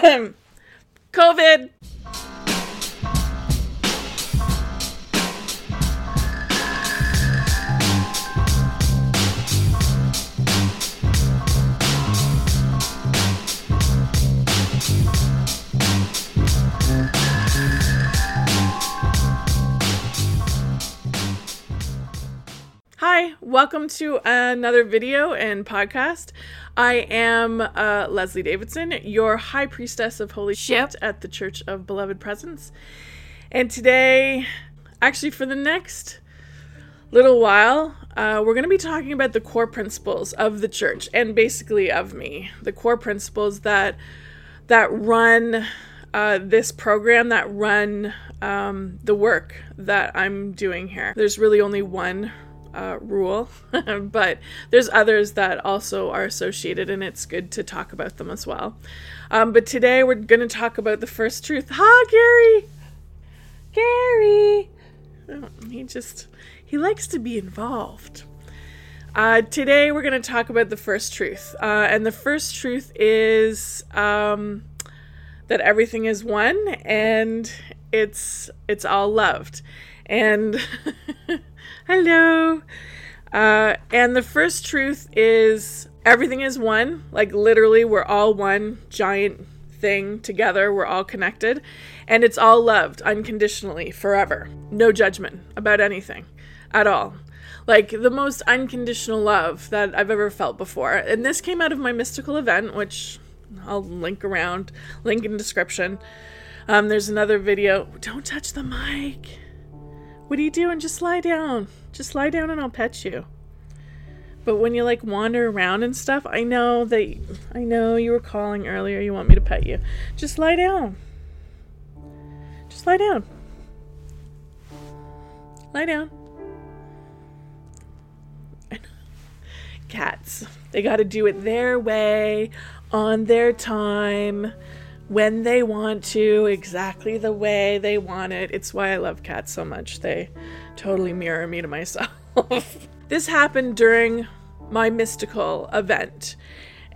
COVID. Hi, welcome to another video and podcast. I am uh, Leslie Davidson, your high priestess of holy shit at the Church of Beloved Presence. And today, actually, for the next little while, uh, we're going to be talking about the core principles of the church and basically of me. The core principles that that run uh, this program, that run um, the work that I'm doing here. There's really only one uh, rule, but there's others that also are associated, and it's good to talk about them as well. Um, but today we're going to talk about the first truth. Ha, Gary! Gary! Oh, he just, he likes to be involved. Uh, today we're going to talk about the first truth. Uh, and the first truth is um, that everything is one and it's it's all loved. And hello. Uh, and the first truth is everything is one. Like literally, we're all one giant thing together. We're all connected. And it's all loved unconditionally forever. No judgment about anything at all. Like the most unconditional love that I've ever felt before. And this came out of my mystical event, which I'll link around, link in description. Um, there's another video. Don't touch the mic. What are you doing? Just lie down. Just lie down and I'll pet you. But when you like wander around and stuff, I know that I know you were calling earlier. You want me to pet you. Just lie down. Just lie down. Lie down. Cats. They got to do it their way, on their time, when they want to, exactly the way they want it. It's why I love cats so much. They totally mirror me to myself. this happened during my mystical event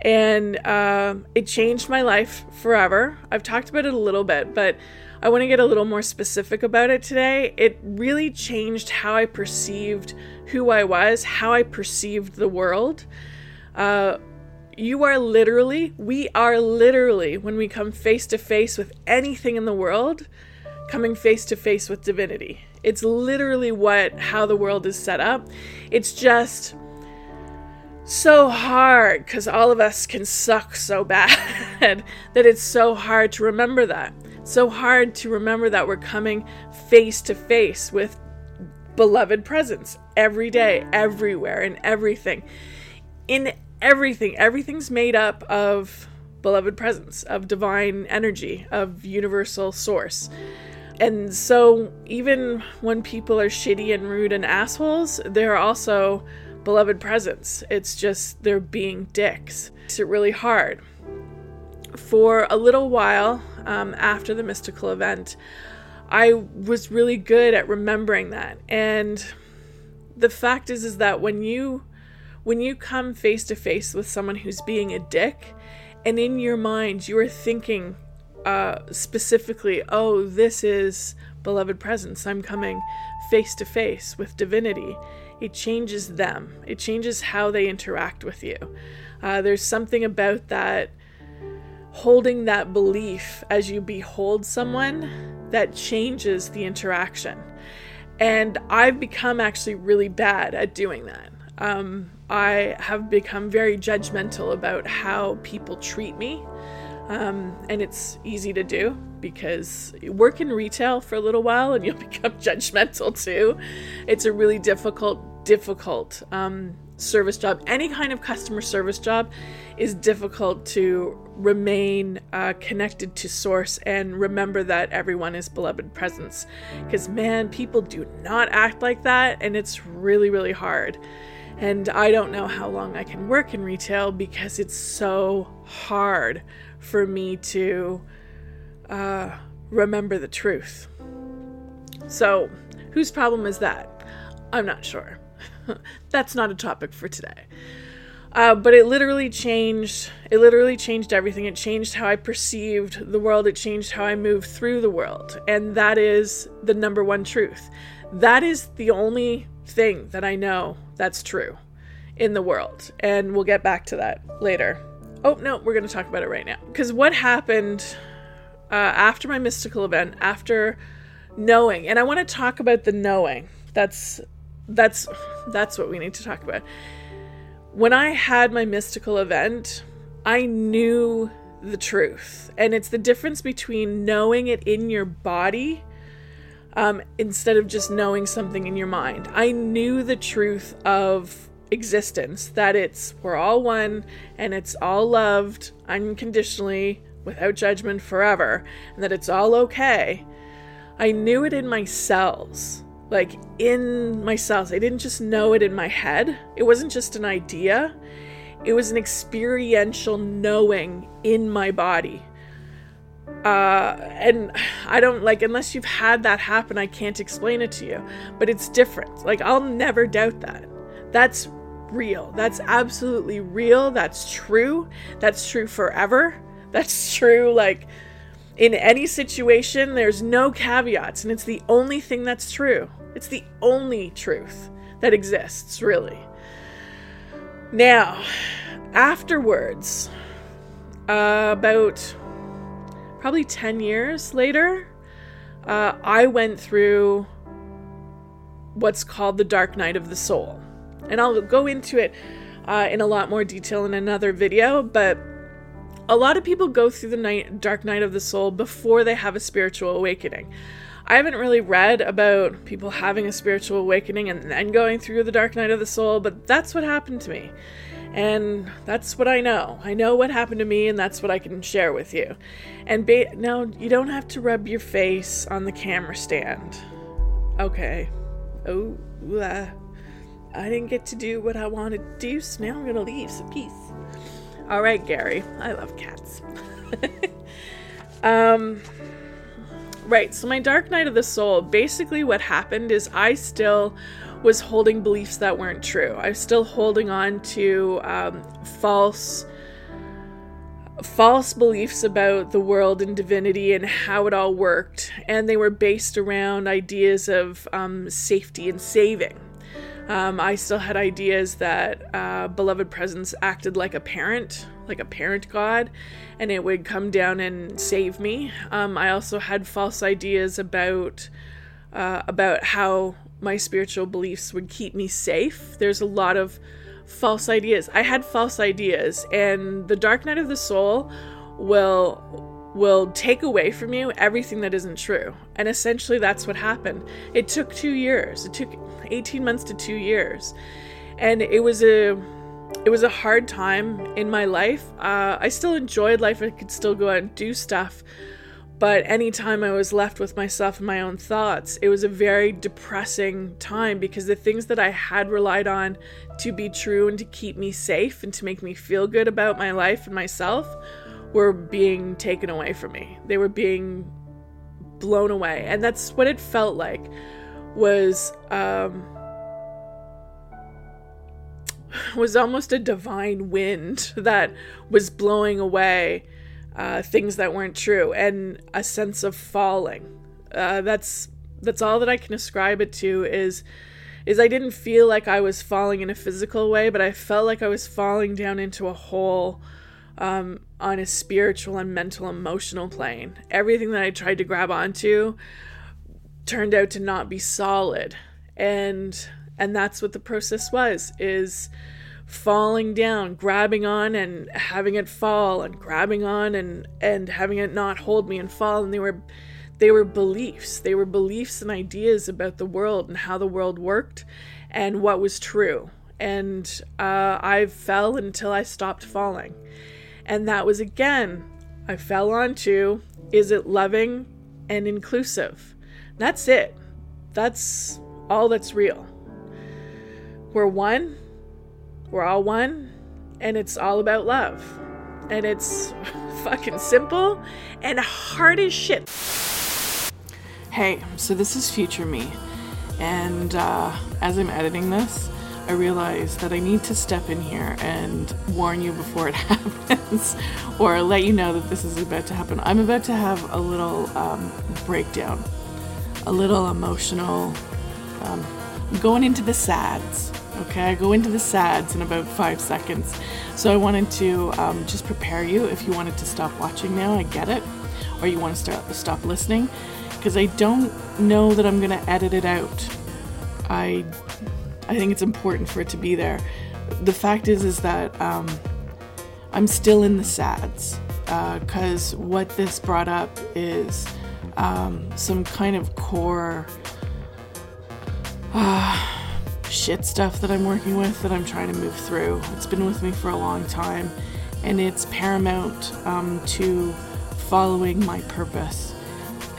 and uh, it changed my life forever. I've talked about it a little bit, but I want to get a little more specific about it today. It really changed how I perceived who I was, how I perceived the world. Uh, you are literally, we are literally, when we come face to face with anything in the world, coming face to face with divinity. It's literally what how the world is set up. It's just so hard because all of us can suck so bad that it's so hard to remember that. So hard to remember that we're coming face to face with beloved presence every day, everywhere, and everything. In everything, everything's made up of beloved presence, of divine energy, of universal source. And so, even when people are shitty and rude and assholes, they're also beloved presence. It's just they're being dicks. It's really hard. For a little while um, after the mystical event, I was really good at remembering that. And the fact is, is that when you when you come face to face with someone who's being a dick, and in your mind you are thinking uh, specifically, oh, this is beloved presence. I'm coming face to face with divinity. It changes them, it changes how they interact with you. Uh, there's something about that holding that belief as you behold someone that changes the interaction. And I've become actually really bad at doing that. Um, I have become very judgmental about how people treat me. Um, and it's easy to do because work in retail for a little while and you'll become judgmental too. It's a really difficult, difficult um, service job. Any kind of customer service job is difficult to remain uh, connected to source and remember that everyone is beloved presence. Because, man, people do not act like that, and it's really, really hard. And I don't know how long I can work in retail because it's so hard for me to uh, remember the truth. So, whose problem is that? I'm not sure. That's not a topic for today. Uh, but it literally changed. It literally changed everything. It changed how I perceived the world. It changed how I moved through the world. And that is the number one truth. That is the only thing that I know that's true in the world. And we'll get back to that later. Oh, no, we're going to talk about it right now. Because what happened uh, after my mystical event, after knowing, and I want to talk about the knowing. That's that's that's what we need to talk about when I had my mystical event, I knew the truth. And it's the difference between knowing it in your body um, instead of just knowing something in your mind. I knew the truth of existence that it's we're all one and it's all loved unconditionally without judgment forever and that it's all okay. I knew it in my cells like in my cells. I didn't just know it in my head, it wasn't just an idea, it was an experiential knowing in my body. Uh, and I don't like, unless you've had that happen, I can't explain it to you. But it's different. Like, I'll never doubt that. That's real. That's absolutely real. That's true. That's true forever. That's true, like, in any situation, there's no caveats, and it's the only thing that's true. It's the only truth that exists, really. Now, afterwards, uh, about probably 10 years later, uh, I went through what's called the dark night of the soul. And I'll go into it uh, in a lot more detail in another video, but a lot of people go through the night, dark night of the soul before they have a spiritual awakening. I haven't really read about people having a spiritual awakening and then going through the dark night of the soul, but that's what happened to me. And that's what I know. I know what happened to me, and that's what I can share with you. And ba- now, you don't have to rub your face on the camera stand. Okay. Oh, uh, I didn't get to do what I wanted to do, so now I'm gonna leave. So peace. All right, Gary. I love cats. um, right. So my dark night of the soul. Basically, what happened is I still was holding beliefs that weren't true. I was still holding on to um, false false beliefs about the world and divinity and how it all worked, and they were based around ideas of um, safety and saving. Um, I still had ideas that uh, beloved presence acted like a parent, like a parent god, and it would come down and save me. Um, I also had false ideas about uh, about how my spiritual beliefs would keep me safe. There's a lot of false ideas. I had false ideas, and the dark night of the soul will will take away from you everything that isn't true. And essentially that's what happened. It took 2 years. It took 18 months to 2 years. And it was a it was a hard time in my life. Uh, I still enjoyed life. I could still go out and do stuff. But anytime I was left with myself and my own thoughts, it was a very depressing time because the things that I had relied on to be true and to keep me safe and to make me feel good about my life and myself were being taken away from me. They were being blown away. And that's what it felt like was um was almost a divine wind that was blowing away uh, things that weren't true and a sense of falling. Uh, that's that's all that I can ascribe it to is is I didn't feel like I was falling in a physical way, but I felt like I was falling down into a hole um, on a spiritual and mental emotional plane. Everything that I tried to grab onto turned out to not be solid. And and that's what the process was is falling down, grabbing on and having it fall and grabbing on and and having it not hold me and fall and they were they were beliefs. They were beliefs and ideas about the world and how the world worked and what was true. And uh, I fell until I stopped falling. And that was again, I fell onto is it loving and inclusive? That's it. That's all that's real. We're one, we're all one, and it's all about love. And it's fucking simple and hard as shit. Hey, so this is future me. And uh, as I'm editing this, I realize that I need to step in here and warn you before it happens or let you know that this is about to happen. I'm about to have a little um, breakdown, a little emotional, um, going into the sads. Okay, I go into the sads in about five seconds. So I wanted to um, just prepare you. If you wanted to stop watching now, I get it. Or you want to start, stop listening. Because I don't know that I'm going to edit it out. I I think it's important for it to be there. The fact is, is that um, I'm still in the sads because uh, what this brought up is um, some kind of core uh, shit stuff that I'm working with that I'm trying to move through. It's been with me for a long time, and it's paramount um, to following my purpose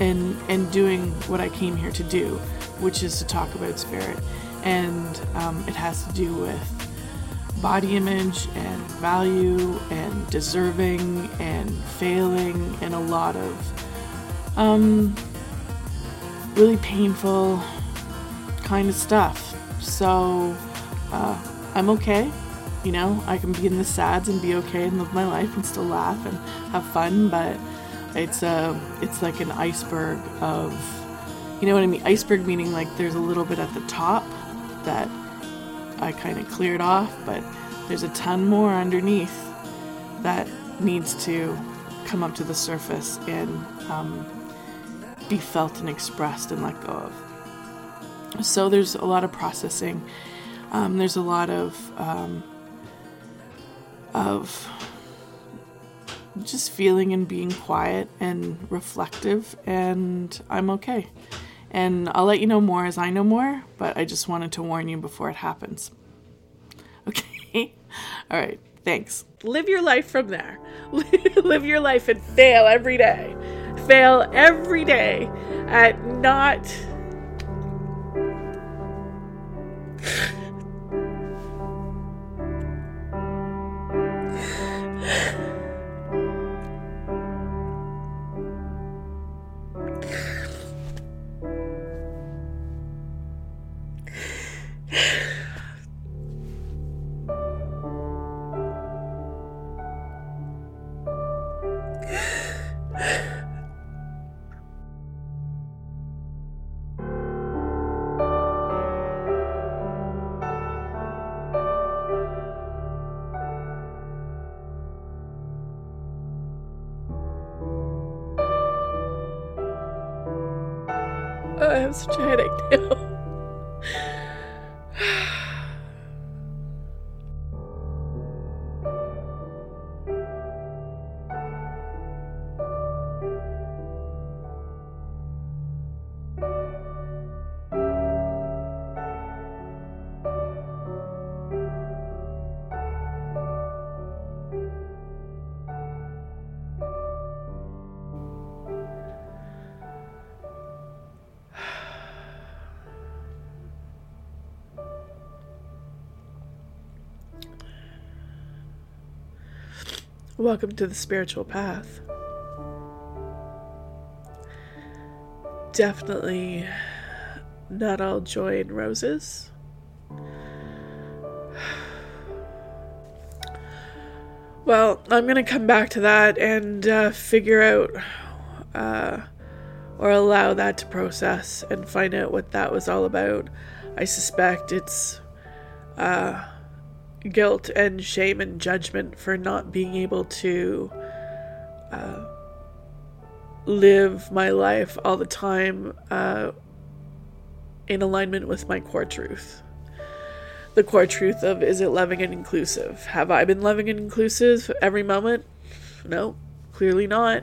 and and doing what I came here to do, which is to talk about spirit and um, it has to do with body image and value and deserving and failing and a lot of um, really painful kind of stuff. So uh, I'm okay. You know, I can be in the sads and be okay and live my life and still laugh and have fun, but it's a uh, it's like an iceberg of you know what I mean? Iceberg meaning like there's a little bit at the top that I kind of cleared off, but there's a ton more underneath that needs to come up to the surface and um, be felt and expressed and let go of. So there's a lot of processing. Um, there's a lot of um, of just feeling and being quiet and reflective, and I'm okay. And I'll let you know more as I know more, but I just wanted to warn you before it happens. Okay? All right. Thanks. Live your life from there. Live your life and fail every day. Fail every day at not A headache now. Welcome to the spiritual path. Definitely not all joy and roses. Well, I'm going to come back to that and uh, figure out uh, or allow that to process and find out what that was all about. I suspect it's. Uh, guilt and shame and judgment for not being able to uh, live my life all the time uh, in alignment with my core truth. The core truth of is it loving and inclusive? Have I been loving and inclusive every moment? No, clearly not.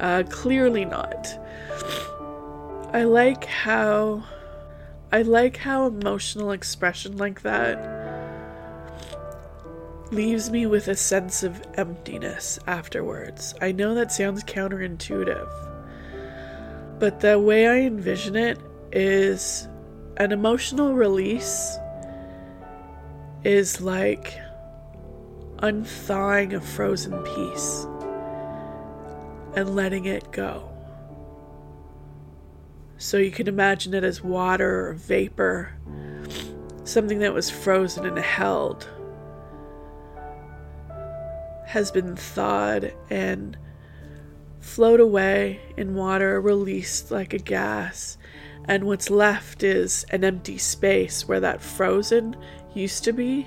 Uh, clearly not. I like how I like how emotional expression like that leaves me with a sense of emptiness afterwards. I know that sounds counterintuitive, but the way I envision it is an emotional release is like unthawing a frozen piece and letting it go. So you can imagine it as water or vapor something that was frozen and held has been thawed and float away in water, released like a gas, and what's left is an empty space where that frozen used to be.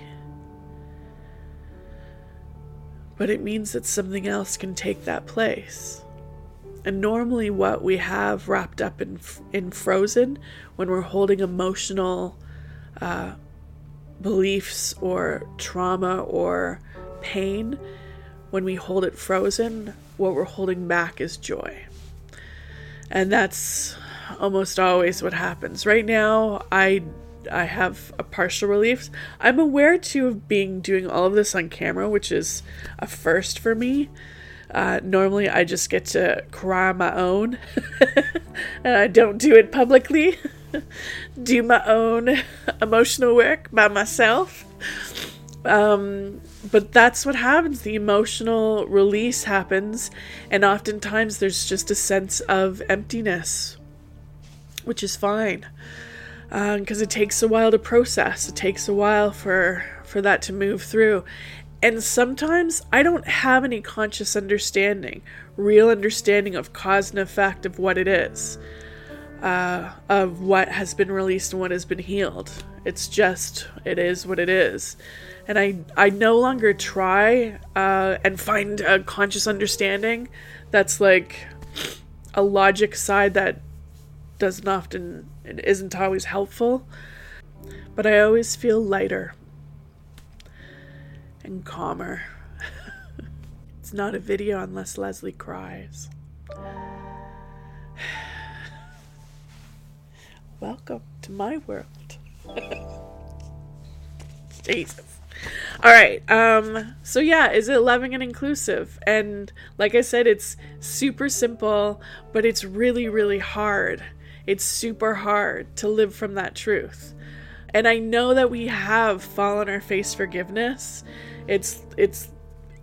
But it means that something else can take that place. And normally, what we have wrapped up in in frozen, when we're holding emotional uh, beliefs or trauma or pain, when we hold it frozen, what we're holding back is joy. And that's almost always what happens. Right now, I I have a partial relief. I'm aware too of being doing all of this on camera, which is a first for me. Uh, normally, I just get to cry on my own, and I don't do it publicly. do my own emotional work by myself. Um, but that's what happens. The emotional release happens, and oftentimes there's just a sense of emptiness, which is fine because uh, it takes a while to process. It takes a while for for that to move through, and sometimes I don't have any conscious understanding, real understanding of cause and effect of what it is, uh, of what has been released and what has been healed. It's just it is what it is and I I no longer try uh, and find a conscious understanding that's like a logic side that doesn't often it isn't always helpful, but I always feel lighter and calmer. it's not a video unless Leslie cries. Welcome to my world. Jesus. All right. Um so yeah, is it loving and inclusive? And like I said it's super simple, but it's really really hard. It's super hard to live from that truth. And I know that we have fallen our face forgiveness. It's it's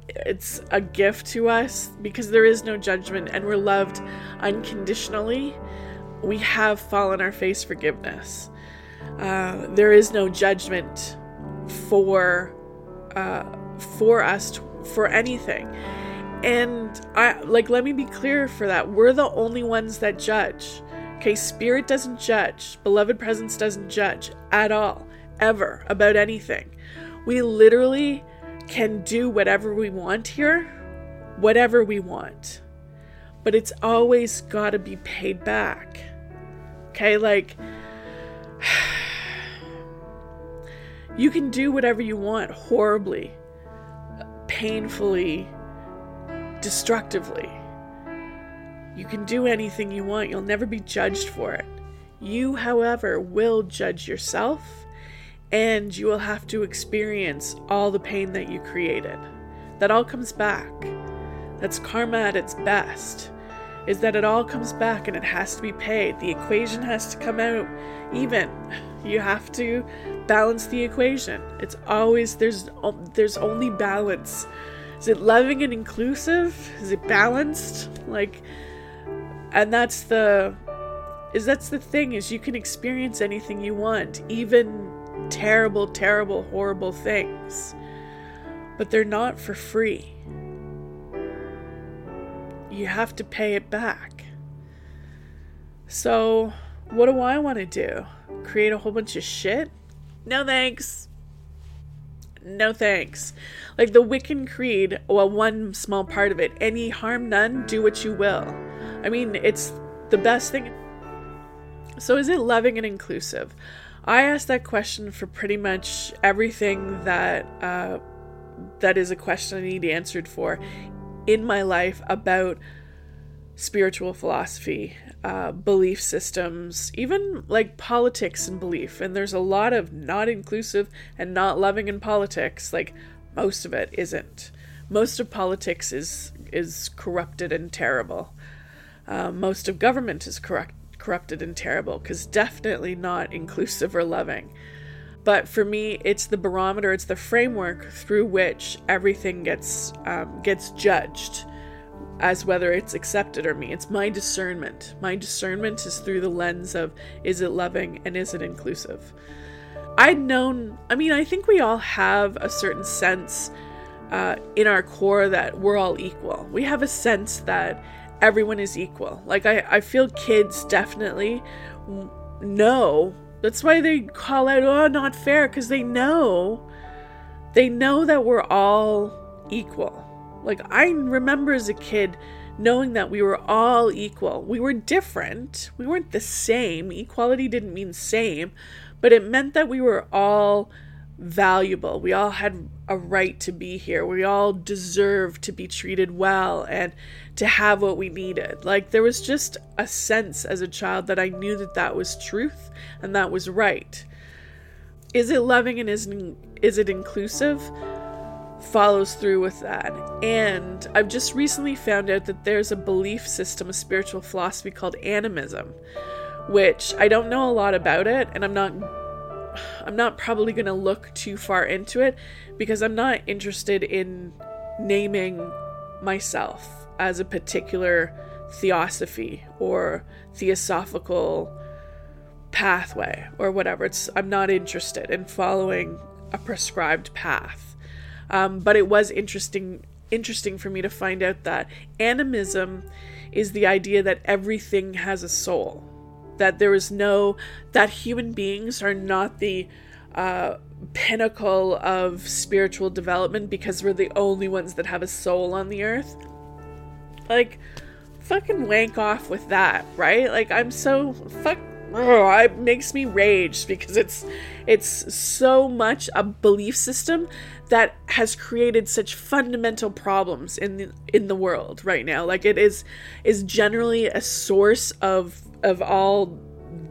it's a gift to us because there is no judgment and we're loved unconditionally. We have fallen our face forgiveness. Uh, there is no judgment for uh, for us for anything. And I like let me be clear for that. We're the only ones that judge. Okay, spirit doesn't judge. Beloved presence doesn't judge at all ever about anything. We literally can do whatever we want here, whatever we want. But it's always got to be paid back. Okay, like You can do whatever you want horribly, painfully, destructively. You can do anything you want, you'll never be judged for it. You, however, will judge yourself and you will have to experience all the pain that you created. That all comes back. That's karma at its best. Is that it all comes back and it has to be paid. The equation has to come out even. You have to balance the equation. It's always there's there's only balance. Is it loving and inclusive? Is it balanced? Like and that's the is that's the thing is you can experience anything you want, even terrible terrible horrible things. But they're not for free. You have to pay it back. So, what do I want to do? Create a whole bunch of shit? No thanks. No thanks. Like the Wiccan Rede, well, one small part of it any harm none, do what you will. I mean, it's the best thing. So, is it loving and inclusive? I ask that question for pretty much everything that uh, that is a question I need answered for in my life about spiritual philosophy, uh, belief systems, even like politics and belief. And there's a lot of not inclusive and not loving in politics. Like most of it isn't. Most of politics is is corrupted and terrible. Uh, most of government is corrupt, corrupted and terrible because definitely not inclusive or loving. But for me, it's the barometer, it's the framework through which everything gets um, gets judged as whether it's accepted or me. It's my discernment. My discernment is through the lens of is it loving and is it inclusive? I'd known, I mean, I think we all have a certain sense uh, in our core that we're all equal. We have a sense that everyone is equal. Like, I, I feel kids definitely know. That's why they call out, oh, not fair, because they know. They know that we're all equal. Like, I remember as a kid knowing that we were all equal. We were different, we weren't the same. Equality didn't mean same, but it meant that we were all valuable. We all had a right to be here. We all deserved to be treated well and to have what we needed. Like there was just a sense as a child that I knew that that was truth and that was right. Is it loving and is is it inclusive? Follows through with that. And I've just recently found out that there's a belief system, a spiritual philosophy called animism, which I don't know a lot about it and I'm not I'm not probably going to look too far into it because I'm not interested in naming myself as a particular theosophy or theosophical pathway or whatever. It's I'm not interested in following a prescribed path. Um, but it was interesting interesting for me to find out that animism is the idea that everything has a soul that there is no that human beings are not the uh, pinnacle of spiritual development because we're the only ones that have a soul on the earth. Like, fucking wank off with that, right? Like, I'm so fuck. Oh, it makes me rage because it's it's so much a belief system that has created such fundamental problems in the, in the world right now. Like it is is generally a source of of all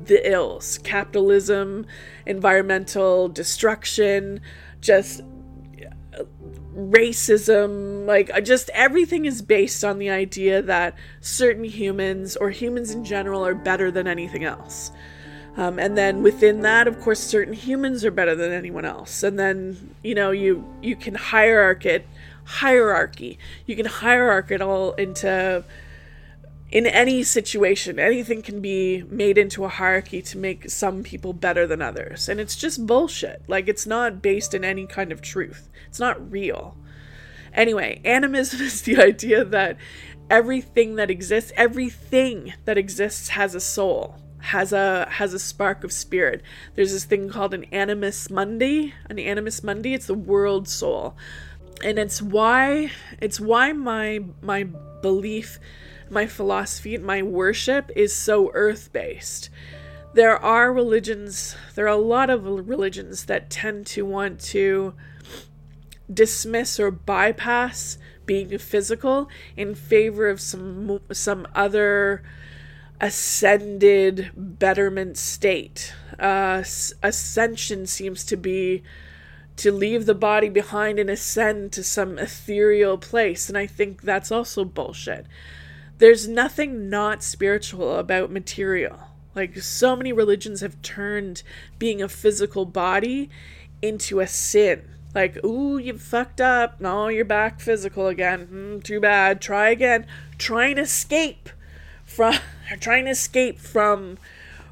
the ills capitalism, environmental destruction, just racism like just everything is based on the idea that certain humans or humans in general are better than anything else. Um, and then within that of course certain humans are better than anyone else. And then you know you you can hierarchy it hierarchy. You can hierarchy it all into in any situation, anything can be made into a hierarchy to make some people better than others. And it's just bullshit. Like, it's not based in any kind of truth, it's not real. Anyway, animism is the idea that everything that exists, everything that exists has a soul has a has a spark of spirit. There's this thing called an animus mundi, an animus mundi. It's the world soul, and it's why it's why my my belief my philosophy, my worship is so earth based. There are religions, there are a lot of religions that tend to want to dismiss or bypass being physical in favor of some some other ascended betterment state. Uh, ascension seems to be to leave the body behind and ascend to some ethereal place, and I think that's also bullshit there's nothing not spiritual about material. Like so many religions have turned being a physical body into a sin. Like, ooh, you fucked up. No, you're back physical again. Mm, too bad. Try again. Try and escape from trying to escape from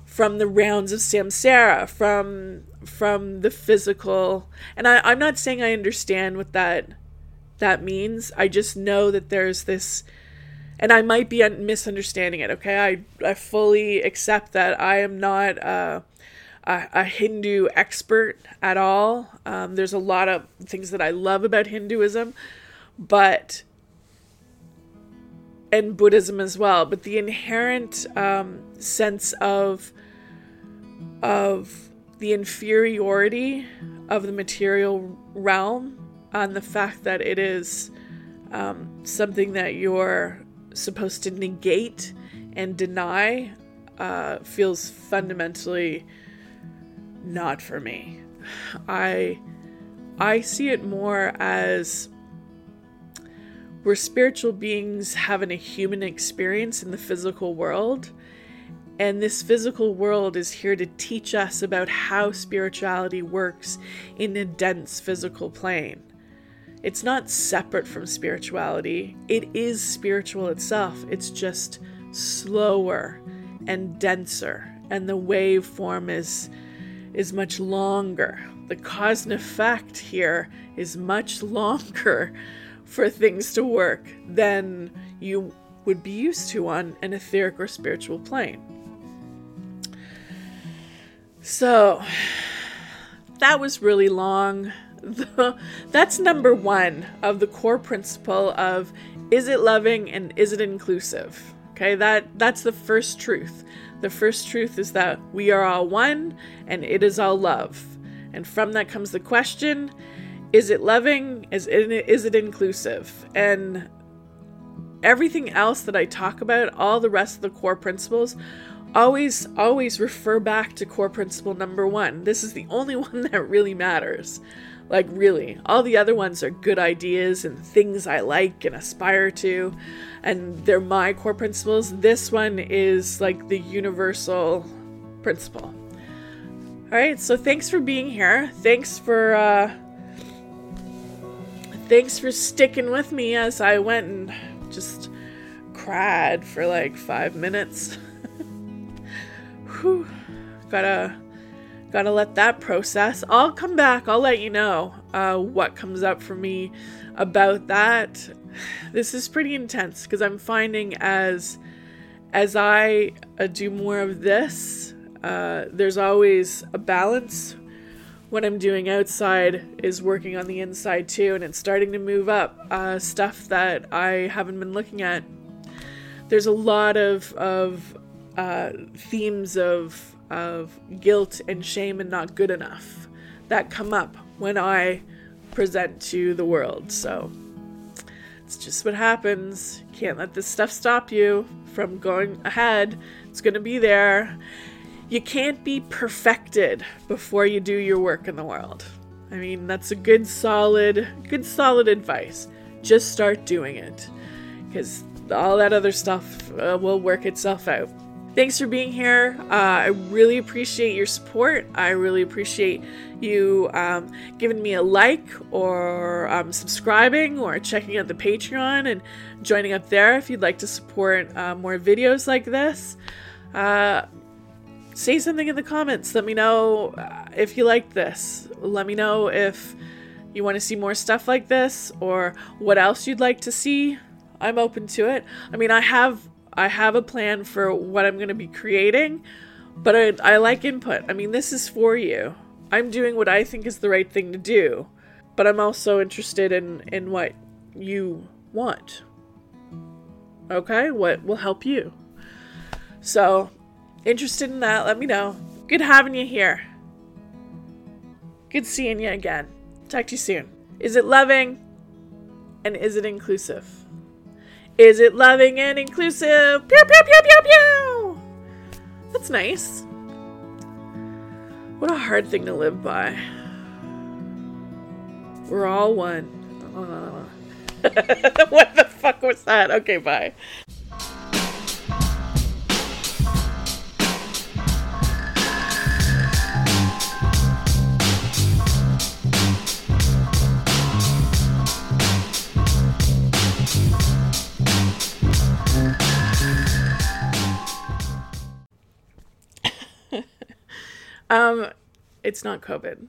from the rounds of samsara, from from the physical. And I, I'm not saying I understand what that that means. I just know that there's this and I might be misunderstanding it. Okay, I I fully accept that I am not uh, a, a Hindu expert at all. Um, there's a lot of things that I love about Hinduism, but and Buddhism as well. But the inherent um, sense of of the inferiority of the material realm on the fact that it is um, something that you're supposed to negate and deny uh, feels fundamentally not for me. I I see it more as we're spiritual beings having a human experience in the physical world. And this physical world is here to teach us about how spirituality works in a dense physical plane. It's not separate from spirituality, it is spiritual itself. It's just slower and denser, and the waveform is is much longer. The cause and effect here is much longer for things to work than you would be used to on an etheric or spiritual plane. So, that was really long. that's number one of the core principle of is it loving and is it inclusive? Okay, that that's the first truth. The first truth is that we are all one and it is all love. And from that comes the question, is it loving? Is it, is it inclusive? And everything else that I talk about, all the rest of the core principles, always always refer back to core principle number 1. This is the only one that really matters. Like, really. All the other ones are good ideas and things I like and aspire to, and they're my core principles. This one is like the universal principle. All right, so thanks for being here. Thanks for, uh, thanks for sticking with me as I went and just cried for like five minutes. Whew. Gotta gotta let that process. I'll come back. I'll let you know uh, what comes up for me about that. This is pretty intense because I'm finding as as I uh, do more of this, uh, there's always a balance. What I'm doing outside is working on the inside too, and it's starting to move up uh, stuff that I haven't been looking at. There's a lot of of uh, themes of of guilt and shame and not good enough that come up when I present to the world. So it's just what happens. Can't let this stuff stop you from going ahead. It's going to be there. You can't be perfected before you do your work in the world. I mean, that's a good solid good solid advice. Just start doing it cuz all that other stuff uh, will work itself out. Thanks for being here. Uh, I really appreciate your support. I really appreciate you um, giving me a like or um, subscribing or checking out the Patreon and joining up there if you'd like to support uh, more videos like this. Uh, say something in the comments. Let me know uh, if you like this. Let me know if you want to see more stuff like this or what else you'd like to see. I'm open to it. I mean, I have I have a plan for what I'm going to be creating, but I, I like input. I mean, this is for you. I'm doing what I think is the right thing to do, but I'm also interested in, in what you want. Okay? What will help you? So, interested in that, let me know. Good having you here. Good seeing you again. Talk to you soon. Is it loving? And is it inclusive? Is it loving and inclusive? Pew, pew, pew, pew, pew! That's nice. What a hard thing to live by. We're all one. what the fuck was that? Okay, bye. Um, it's not COVID.